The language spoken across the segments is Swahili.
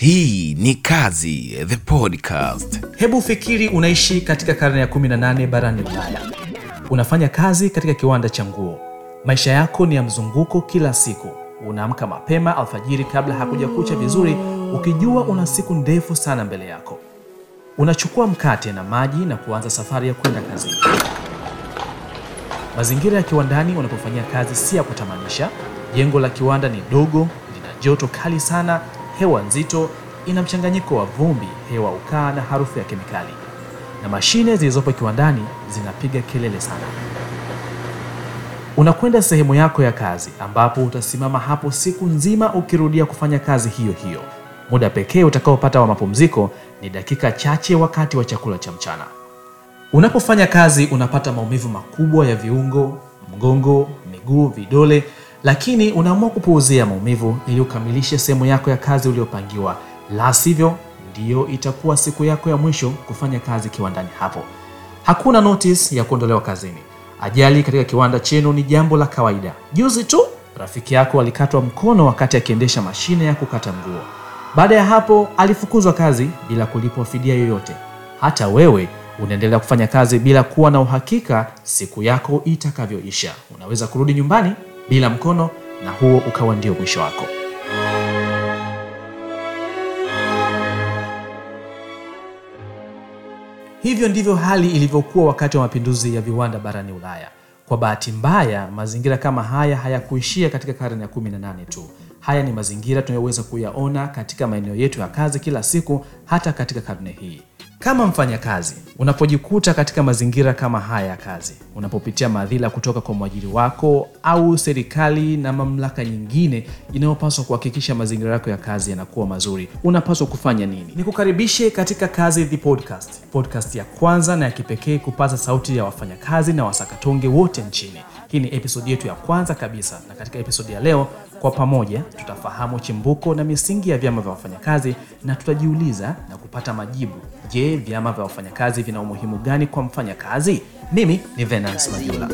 Hii ni Kazi the Podcast. Hebu fikiri unaishi katika karne ya 18 barani Ulaya. Unafanya kazi katika kiwanda cha nguo. Maisha yako ni ya mzunguko kila siku. Unaamka mapema alfajiri kabla hakuja kucha vizuri, ukijua una siku ndefu sana mbele yako. Unachukua mkate na maji na kuanza safari ya kwenda kazini. Mazingira ya kiwandani unapofanyia kazi si ya kutamanisha. Jengo la kiwanda ni dogo, lina joto kali sana, hewa nzito, ina mchanganyiko wa vumbi, hewa ukaa na harufu ya kemikali, na mashine zilizopo kiwandani zinapiga kelele sana. Unakwenda sehemu yako ya kazi ambapo utasimama hapo siku nzima ukirudia kufanya kazi hiyo hiyo. Muda pekee utakaopata wa mapumziko ni dakika chache wakati wa chakula cha mchana. Unapofanya kazi unapata maumivu makubwa ya viungo, mgongo, miguu, vidole, lakini unaamua kupuuzia maumivu ili ukamilishe sehemu yako ya kazi uliyopangiwa. La sivyo, ndiyo itakuwa siku yako ya mwisho kufanya kazi kiwandani hapo. Hakuna notice ya kuondolewa kazini. Ajali katika kiwanda chenu ni jambo la kawaida. Juzi tu rafiki yako alikatwa mkono wakati akiendesha mashine ya kukata nguo. Baada ya hapo alifukuzwa kazi bila kulipwa fidia yoyote. Hata wewe unaendelea kufanya kazi bila kuwa na uhakika siku yako itakavyoisha. Unaweza kurudi nyumbani bila mkono na huo ukawa ndio mwisho wako. Hivyo ndivyo hali ilivyokuwa wakati wa mapinduzi ya viwanda barani Ulaya. Kwa bahati mbaya, mazingira kama haya hayakuishia katika karne ya 18 tu. Haya ni mazingira tunayoweza kuyaona katika maeneo yetu ya kazi kila siku, hata katika karne hii. Kama mfanyakazi, unapojikuta katika mazingira kama haya ya kazi, unapopitia madhila kutoka kwa mwajiri wako au serikali na mamlaka nyingine inayopaswa kuhakikisha mazingira yako ya kazi yanakuwa mazuri, unapaswa kufanya nini? Ni kukaribishe katika Kazi the Podcast, podcast ya kwanza na ya kipekee kupaza sauti ya wafanyakazi na wasakatonge wote nchini. Hii ni episodi yetu ya kwanza kabisa, na katika episodi ya leo kwa pamoja tutafahamu chimbuko na misingi ya vyama vya wafanyakazi na tutajiuliza na kupata majibu. Je, vyama vya wafanyakazi vina umuhimu gani kwa mfanyakazi? Mimi ni Venance Majula.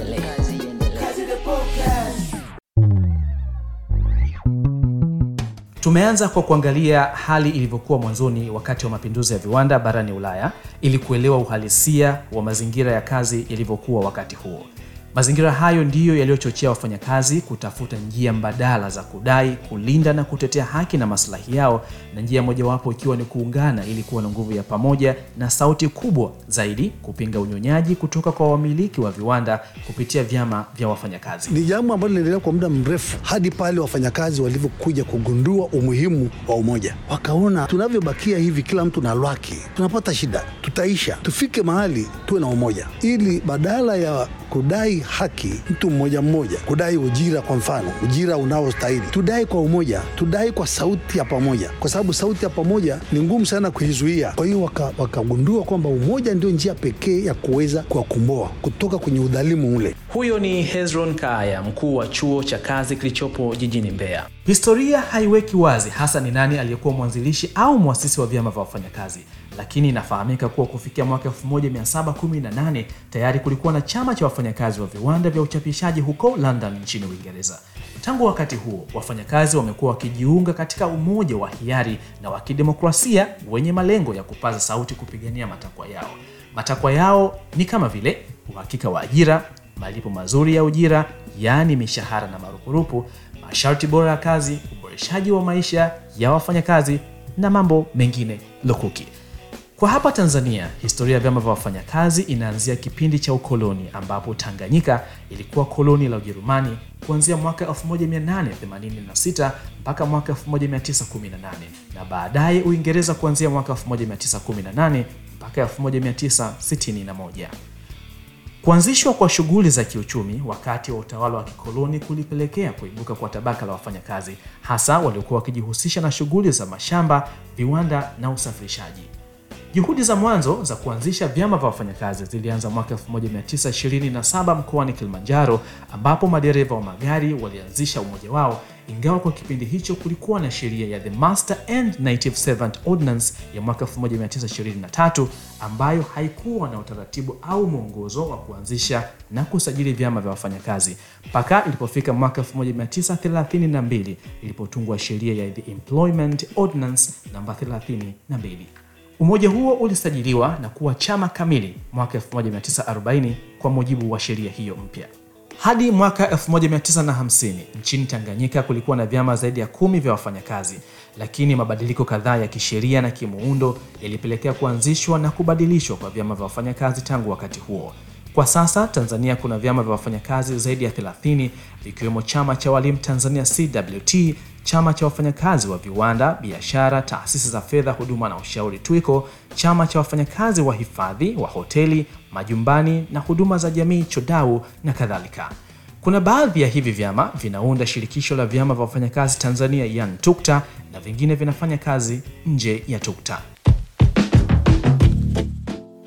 Tumeanza kwa kuangalia hali ilivyokuwa mwanzoni wakati wa mapinduzi ya viwanda barani Ulaya ili kuelewa uhalisia wa mazingira ya kazi yalivyokuwa wakati huo. Mazingira hayo ndiyo yaliyochochea wafanyakazi kutafuta njia mbadala za kudai, kulinda na kutetea haki na maslahi yao, na njia mojawapo ikiwa ni kuungana ili kuwa na nguvu ya pamoja na sauti kubwa zaidi kupinga unyonyaji kutoka kwa wamiliki wa viwanda kupitia vyama vya wafanyakazi. Ni jambo ambalo linaendelea kwa muda mrefu hadi pale wafanyakazi walivyokuja kugundua umuhimu wa umoja, wakaona tunavyobakia hivi, kila mtu na lwaki, tunapata shida, tutaisha. Tufike mahali tuwe na umoja, ili badala ya kudai haki mtu mmoja mmoja, kudai ujira, kwa mfano ujira unaostahili, tudai kwa umoja, tudai kwa sauti ya pamoja, kwa sababu sauti ya pamoja ni ngumu sana kuizuia. Kwa hiyo wakagundua waka kwamba umoja ndio njia pekee ya kuweza kuwakomboa kutoka kwenye udhalimu ule. Huyo ni Hezron Kaaya, mkuu wa chuo cha kazi kilichopo jijini Mbeya. Historia haiweki wazi hasa ni nani aliyekuwa mwanzilishi au mwasisi wa vyama vya wafanyakazi, lakini inafahamika kuwa kufikia mwaka 1718 tayari kulikuwa na chama cha wafanyakazi wa viwanda vya uchapishaji huko London nchini Uingereza. Tangu wakati huo, wafanyakazi wamekuwa wakijiunga katika umoja wa hiari na wa kidemokrasia wenye malengo ya kupaza sauti kupigania matakwa yao. Matakwa yao ni kama vile uhakika wa ajira, malipo mazuri ya ujira, yaani mishahara na marupurupu, masharti bora ya kazi, uboreshaji wa maisha ya wafanyakazi na mambo mengine lukuki. Kwa hapa Tanzania, historia ya vyama vya wafanyakazi inaanzia kipindi cha ukoloni ambapo Tanganyika ilikuwa koloni la Ujerumani kuanzia mwaka 1886 mpaka mwaka 1918 na baadaye Uingereza kuanzia mwaka 1918 mpaka 1961. Kuanzishwa kwa shughuli za kiuchumi wakati wa utawala wa kikoloni kulipelekea kuibuka kwa tabaka la wafanyakazi, hasa waliokuwa wakijihusisha na shughuli za mashamba, viwanda na usafirishaji. Juhudi za mwanzo za kuanzisha vyama vya wafanyakazi zilianza mwaka 1927 mkoani Kilimanjaro, ambapo madereva wa magari walianzisha umoja wao, ingawa kwa kipindi hicho kulikuwa na sheria ya The Master and Native Servant Ordinance ya mwaka 1923 ambayo haikuwa na utaratibu au mwongozo wa kuanzisha na kusajili vyama vya wafanyakazi mpaka ilipofika mwaka 1932 ilipotungwa sheria ya The Employment Ordinance namba 32. Umoja huo ulisajiliwa na kuwa chama kamili mwaka 1940 kwa mujibu wa sheria hiyo mpya. Hadi mwaka 1950 nchini Tanganyika kulikuwa na vyama zaidi ya kumi vya wafanyakazi, lakini mabadiliko kadhaa ya kisheria na kimuundo yalipelekea kuanzishwa na kubadilishwa kwa vyama vya wafanyakazi tangu wakati huo. Kwa sasa Tanzania kuna vyama vya wafanyakazi zaidi ya 30 vikiwemo chama cha walimu Tanzania CWT, chama cha wafanyakazi wa viwanda, biashara, taasisi za fedha, huduma na ushauri TWICO, chama cha wafanyakazi wa hifadhi wa hoteli, majumbani na huduma za jamii CHODAU na kadhalika. Kuna baadhi ya hivi vyama vinaunda shirikisho la vyama vya wafanyakazi Tanzania yani TUKTA na vingine vinafanya kazi nje ya TUKTA.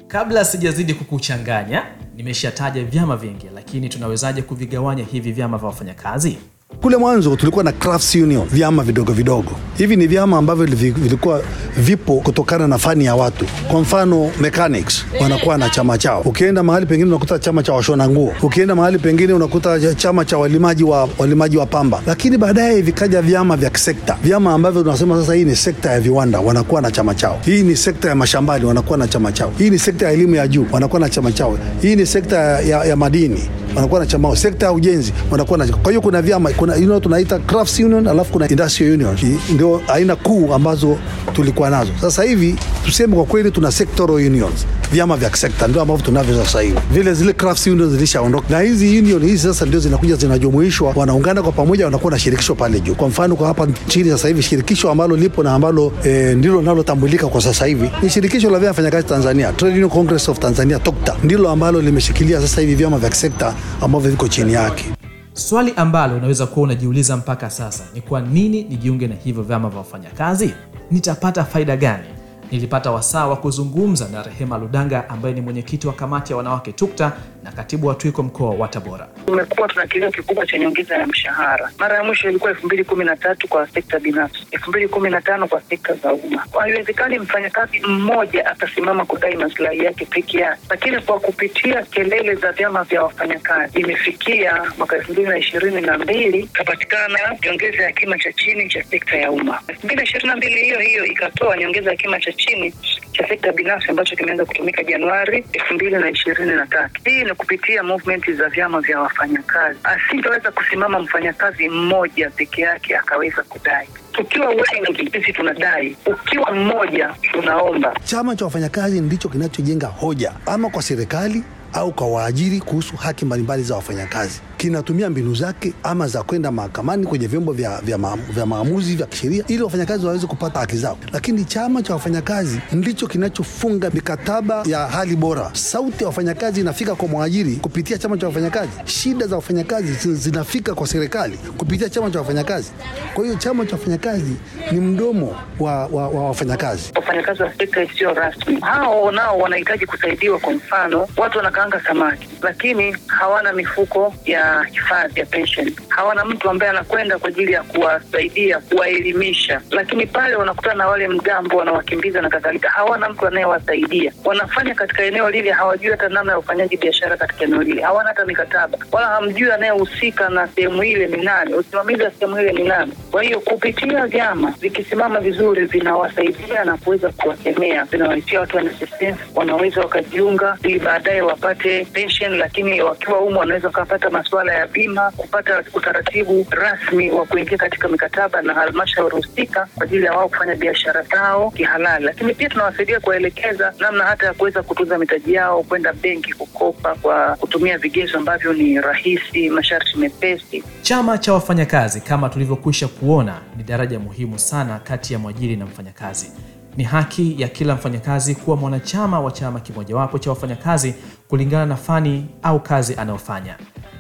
Kabla sijazidi kukuchanganya, nimeshataja vyama vingi, lakini tunawezaje kuvigawanya hivi vyama vya wafanyakazi? Kule mwanzo tulikuwa na crafts union, vyama vidogo vidogo. Hivi ni vyama ambavyo vilikuwa vipo kutokana na fani ya watu. Kwa mfano mechanics wanakuwa na chama chao, ukienda mahali pengine unakuta chama cha washona nguo, ukienda mahali pengine unakuta chama cha walimaji wa, walimaji wa pamba. Lakini baadaye vikaja vyama vya kisekta, vyama ambavyo tunasema sasa hii ni sekta ya viwanda, wanakuwa na chama chao. Hii ni sekta ya mashambani, wanakuwa na chama chao. Hii ni sekta ya elimu ya juu, wanakuwa na chama chao. Hii ni sekta ya, ya madini wanakuwa na chama sekta ya ujenzi wanakuwa na. Kwa hiyo kuna vyama kuna you know, tunaita crafts union alafu kuna industrial union, ndio aina kuu ambazo tulikuwa nazo. Sasa hivi tuseme kwa kweli tuna sectoral unions, vyama vya sekta ndio ambavyo tunavyo sasa hivi. Vile zile crafts union zilishaondoka, na hizi union hizi sasa ndio zinakuja zinajumuishwa, wanaungana kwa pamoja, wanakuwa na shirikisho pale juu. Kwa mfano kwa hapa nchini sasa hivi shirikisho ambalo lipo na ambalo e, ndilo linalotambulika kwa sasa hivi ni shirikisho la vyama wafanyakazi Tanzania, Trade Union Congress of Tanzania TOCTA, ndilo ambalo limeshikilia sasa hivi vyama vya sekta ambavyo viko chini yake. Swali ambalo unaweza kuwa unajiuliza mpaka sasa ni kwa nini nijiunge na hivyo vyama vya wafanyakazi? Nitapata faida gani? Nilipata wasaa wa kuzungumza na Rehema Ludanga ambaye ni mwenyekiti wa kamati ya wanawake TUKTA na katibu wa TWICO mkoa wa Tabora. Tumekuwa tuna kilio kikubwa cha nyongeza ya mshahara. Mara ya mwisho ilikuwa elfu mbili kumi na tatu kwa sekta binafsi, elfu mbili kumi na tano kwa sekta za umma. Haiwezekani mfanyakazi mmoja atasimama kudai maslahi yake peke yake, lakini kwa kupitia kelele za vyama vya wafanyakazi imefikia mwaka elfu mbili na ishirini na mbili ikapatikana nyongeza ya kima cha chini cha sekta ya umma. elfu mbili na ishirini na mbili hiyo hiyo ikatoa nyongeza ya kima cha chini cha sekta binafsi ambacho kimeanza kutumika Januari elfu mbili na ishirini na tatu. Hii ni kupitia movement za vyama vya wafanyakazi. Asingeweza kusimama mfanyakazi mmoja peke yake akaweza kudai. Tukiwa wengi sisi tunadai, ukiwa mmoja tunaomba. Chama cha wafanyakazi ndicho kinachojenga hoja ama kwa serikali au kwa waajiri kuhusu haki mbalimbali za wafanyakazi. Kinatumia mbinu zake ama za kwenda mahakamani kwenye vyombo vya, vya, ma, vya maamuzi vya kisheria ili wafanyakazi waweze kupata haki zao, lakini chama cha wafanyakazi ndicho kinachofunga mikataba ya hali bora. Sauti ya wafanyakazi inafika kwa mwajiri kupitia chama cha wafanyakazi, shida za wafanyakazi zinafika kwa serikali kupitia chama cha wafanyakazi. Kwa hiyo chama cha wafanyakazi ni mdomo wa, wa, wa wafanyakazi. Wafanyakazi wa sekta isiyo rasmi hao nao wanahitaji kusaidiwa. Kwa mfano, watu wanakaanga samaki, lakini hawana mifuko ya hifadhi ya pension, hawana mtu ambaye anakwenda kwa ajili ya kuwasaidia, kuwaelimisha, lakini pale wanakutana na wale mgambo, wanawakimbiza na kadhalika, hawana mtu anayewasaidia. Wanafanya katika eneo lile, hawajui hata namna ya ufanyaji biashara katika eneo lile, hawana hata mikataba, wala hamjui anayehusika na sehemu ile ni nani, usimamizi wa sehemu ile ni nani. Kwa hiyo kupitia vyama vikisimama vizuri, vinawasaidia na kuweza kuwakemea, vinawaitia watu wa wanaweza wakajiunga ili baadaye wapate pension, lakini wakiwa humo wanaweza wakapata masuala ya bima, kupata utaratibu rasmi wa kuingia katika mikataba na halmashauri husika kwa ajili ya wao kufanya biashara zao kihalali. Lakini pia tunawasaidia kuwaelekeza namna hata ya kuweza kutunza mitaji yao, kwenda benki kukopa kwa kutumia vigezo ambavyo ni rahisi, masharti mepesi. Chama cha wafanyakazi kama tulivyokwisha kuona ni daraja muhimu sana kati ya mwajiri na mfanyakazi. Ni haki ya kila mfanyakazi kuwa mwanachama wa chama kimojawapo cha wafanyakazi kulingana na fani au kazi anayofanya.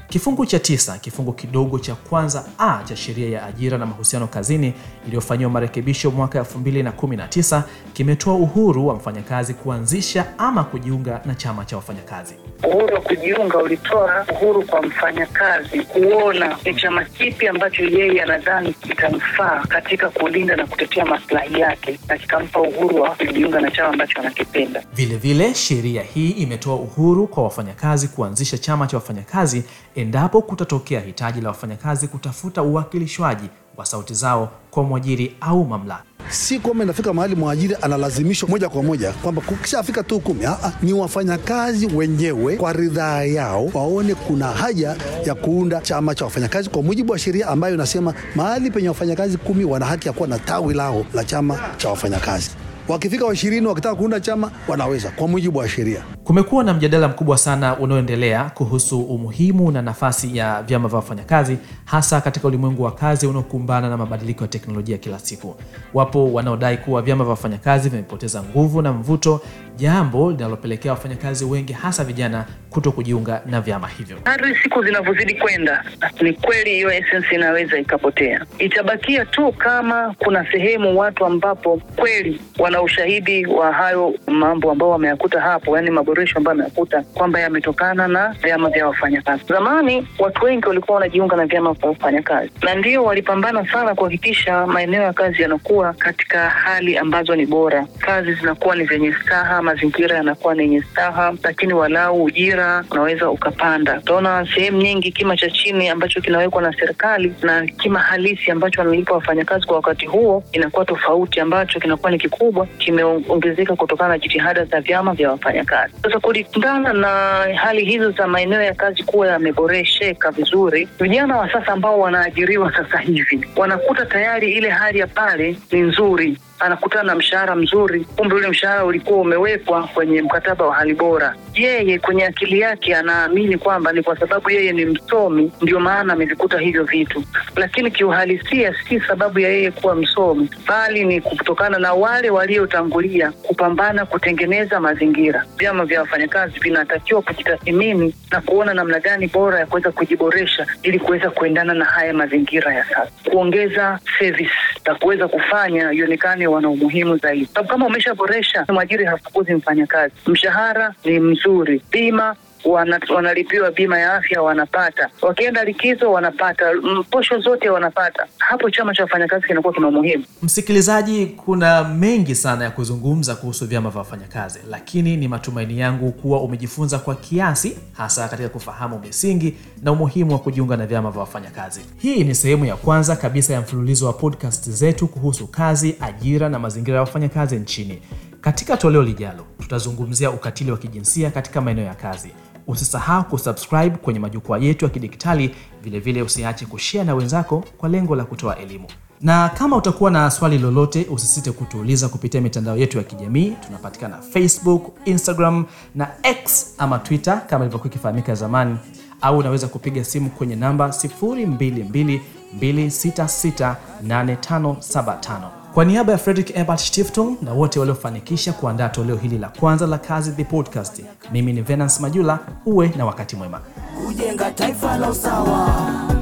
Kifungu cha tisa kifungu kidogo cha kwanza a cha sheria ya ajira na mahusiano kazini iliyofanyiwa marekebisho mwaka 2019 kimetoa uhuru wa mfanyakazi kuanzisha ama kujiunga na chama cha wafanyakazi. Uhuru wa kujiunga ulitoa uhuru kwa mfanyakazi kuona ni chama kipi ambacho yeye anadhani kitamfaa katika kulinda na kutetea maslahi yake, na kikampa uhuru wa kujiunga na chama ambacho anakipenda. Vilevile, sheria hii imetoa uhuru kwa wafanyakazi kuanzisha chama cha wafanyakazi endapo kutatokea hitaji la wafanyakazi kutafuta uwakilishwaji wa sauti zao kwa mwajiri au mamlaka. si kwamba inafika mahali mwajiri analazimishwa moja kwa moja kwamba kukishafika tu kumi. Aa, ni wafanyakazi wenyewe kwa ridhaa yao waone kuna haja ya kuunda chama cha wafanyakazi kwa mujibu wa sheria ambayo inasema mahali penye wafanyakazi kumi wana haki ya kuwa na tawi lao la chama cha wafanyakazi. Wakifika washirini wakitaka kuunda chama wanaweza kwa mujibu wa sheria. Kumekuwa na mjadala mkubwa sana unaoendelea kuhusu umuhimu na nafasi ya vyama vya wafanyakazi hasa katika ulimwengu wa kazi unaokumbana na mabadiliko ya teknolojia kila siku. Wapo wanaodai kuwa vyama vya wafanyakazi vimepoteza nguvu na mvuto, jambo linalopelekea wafanyakazi wengi hasa vijana kuto kujiunga na vyama hivyo. Kadri siku zinavyozidi kwenda, ni kweli hiyo essence inaweza ikapotea. Itabakia tu kama kuna sehemu watu ambapo kweli wana ushahidi wa hayo mambo ambao wameyakuta hapo, yani maboresho ambayo wameyakuta kwamba yametokana na vyama vya wafanyakazi. Zamani watu wengi walikuwa wanajiunga na vyama vya wafanyakazi, na ndio walipambana sana kuhakikisha maeneo ya kazi yanakuwa katika hali ambazo ni bora, kazi zinakuwa ni zenye staha, mazingira yanakuwa ni yenye staha, lakini walau ujira unaweza ukapanda. Utaona sehemu nyingi kima cha chini ambacho kinawekwa na serikali na kima halisi ambacho wanalipa wafanyakazi kwa wakati huo inakuwa tofauti, ambacho kinakuwa ni kikubwa, kimeongezeka kutokana na jitihada za vyama vya wafanyakazi. Sasa kulingana na hali hizo za maeneo ya kazi kuwa yameboresheka vizuri, vijana wa sasa ambao wanaajiriwa sasa hivi wanakuta tayari ile hali ya pale ni nzuri anakutana na mshahara mzuri, kumbe ule mshahara ulikuwa umewekwa kwenye mkataba wa hali bora. Yeye kwenye akili yake anaamini kwamba ni kwa sababu yeye ni msomi ndio maana amevikuta hivyo vitu, lakini kiuhalisia si sababu ya yeye kuwa msomi, bali ni kutokana na wale waliotangulia kupambana kutengeneza mazingira. Vyama vya wafanyakazi vinatakiwa kujitathimini na kuona namna gani bora ya kuweza kujiboresha ili kuweza kuendana na haya mazingira ya sasa, kuongeza service na kuweza kufanya ionekane wana umuhimu zaidi, sababu kama umeshaboresha, mwajiri hafukuzi mfanyakazi, mshahara ni mzuri, bima wana, wanalipiwa bima ya afya wanapata, wakienda likizo wanapata, mm, posho zote wanapata. Hapo chama cha wafanyakazi kinakuwa kina umuhimu. Msikilizaji, kuna mengi sana ya kuzungumza kuhusu vyama vya wafanyakazi, lakini ni matumaini yangu kuwa umejifunza kwa kiasi, hasa katika kufahamu misingi na umuhimu wa kujiunga na vyama vya wafanyakazi. Hii ni sehemu ya kwanza kabisa ya mfululizo wa podcast zetu kuhusu kazi, ajira na mazingira ya wafanyakazi nchini. Katika toleo lijalo, tutazungumzia ukatili wa kijinsia katika maeneo ya kazi. Usisahau kusubscribe kwenye majukwaa yetu ya kidigitali. Vilevile usiache kushare na wenzako kwa lengo la kutoa elimu. Na kama utakuwa na swali lolote, usisite kutuuliza kupitia mitandao yetu ya kijamii. Tunapatikana Facebook, Instagram na X ama Twitter kama ilivyokuwa ikifahamika zamani, au unaweza kupiga simu kwenye namba 0222668575. Kwa niaba ya Frederick Ebert Stiftung na wote waliofanikisha kuandaa toleo hili la kwanza la Kazi the Podcast, mimi ni Venance Majula. Uwe na wakati mwema. kujenga taifa la usawa.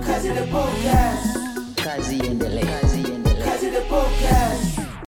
Kazi the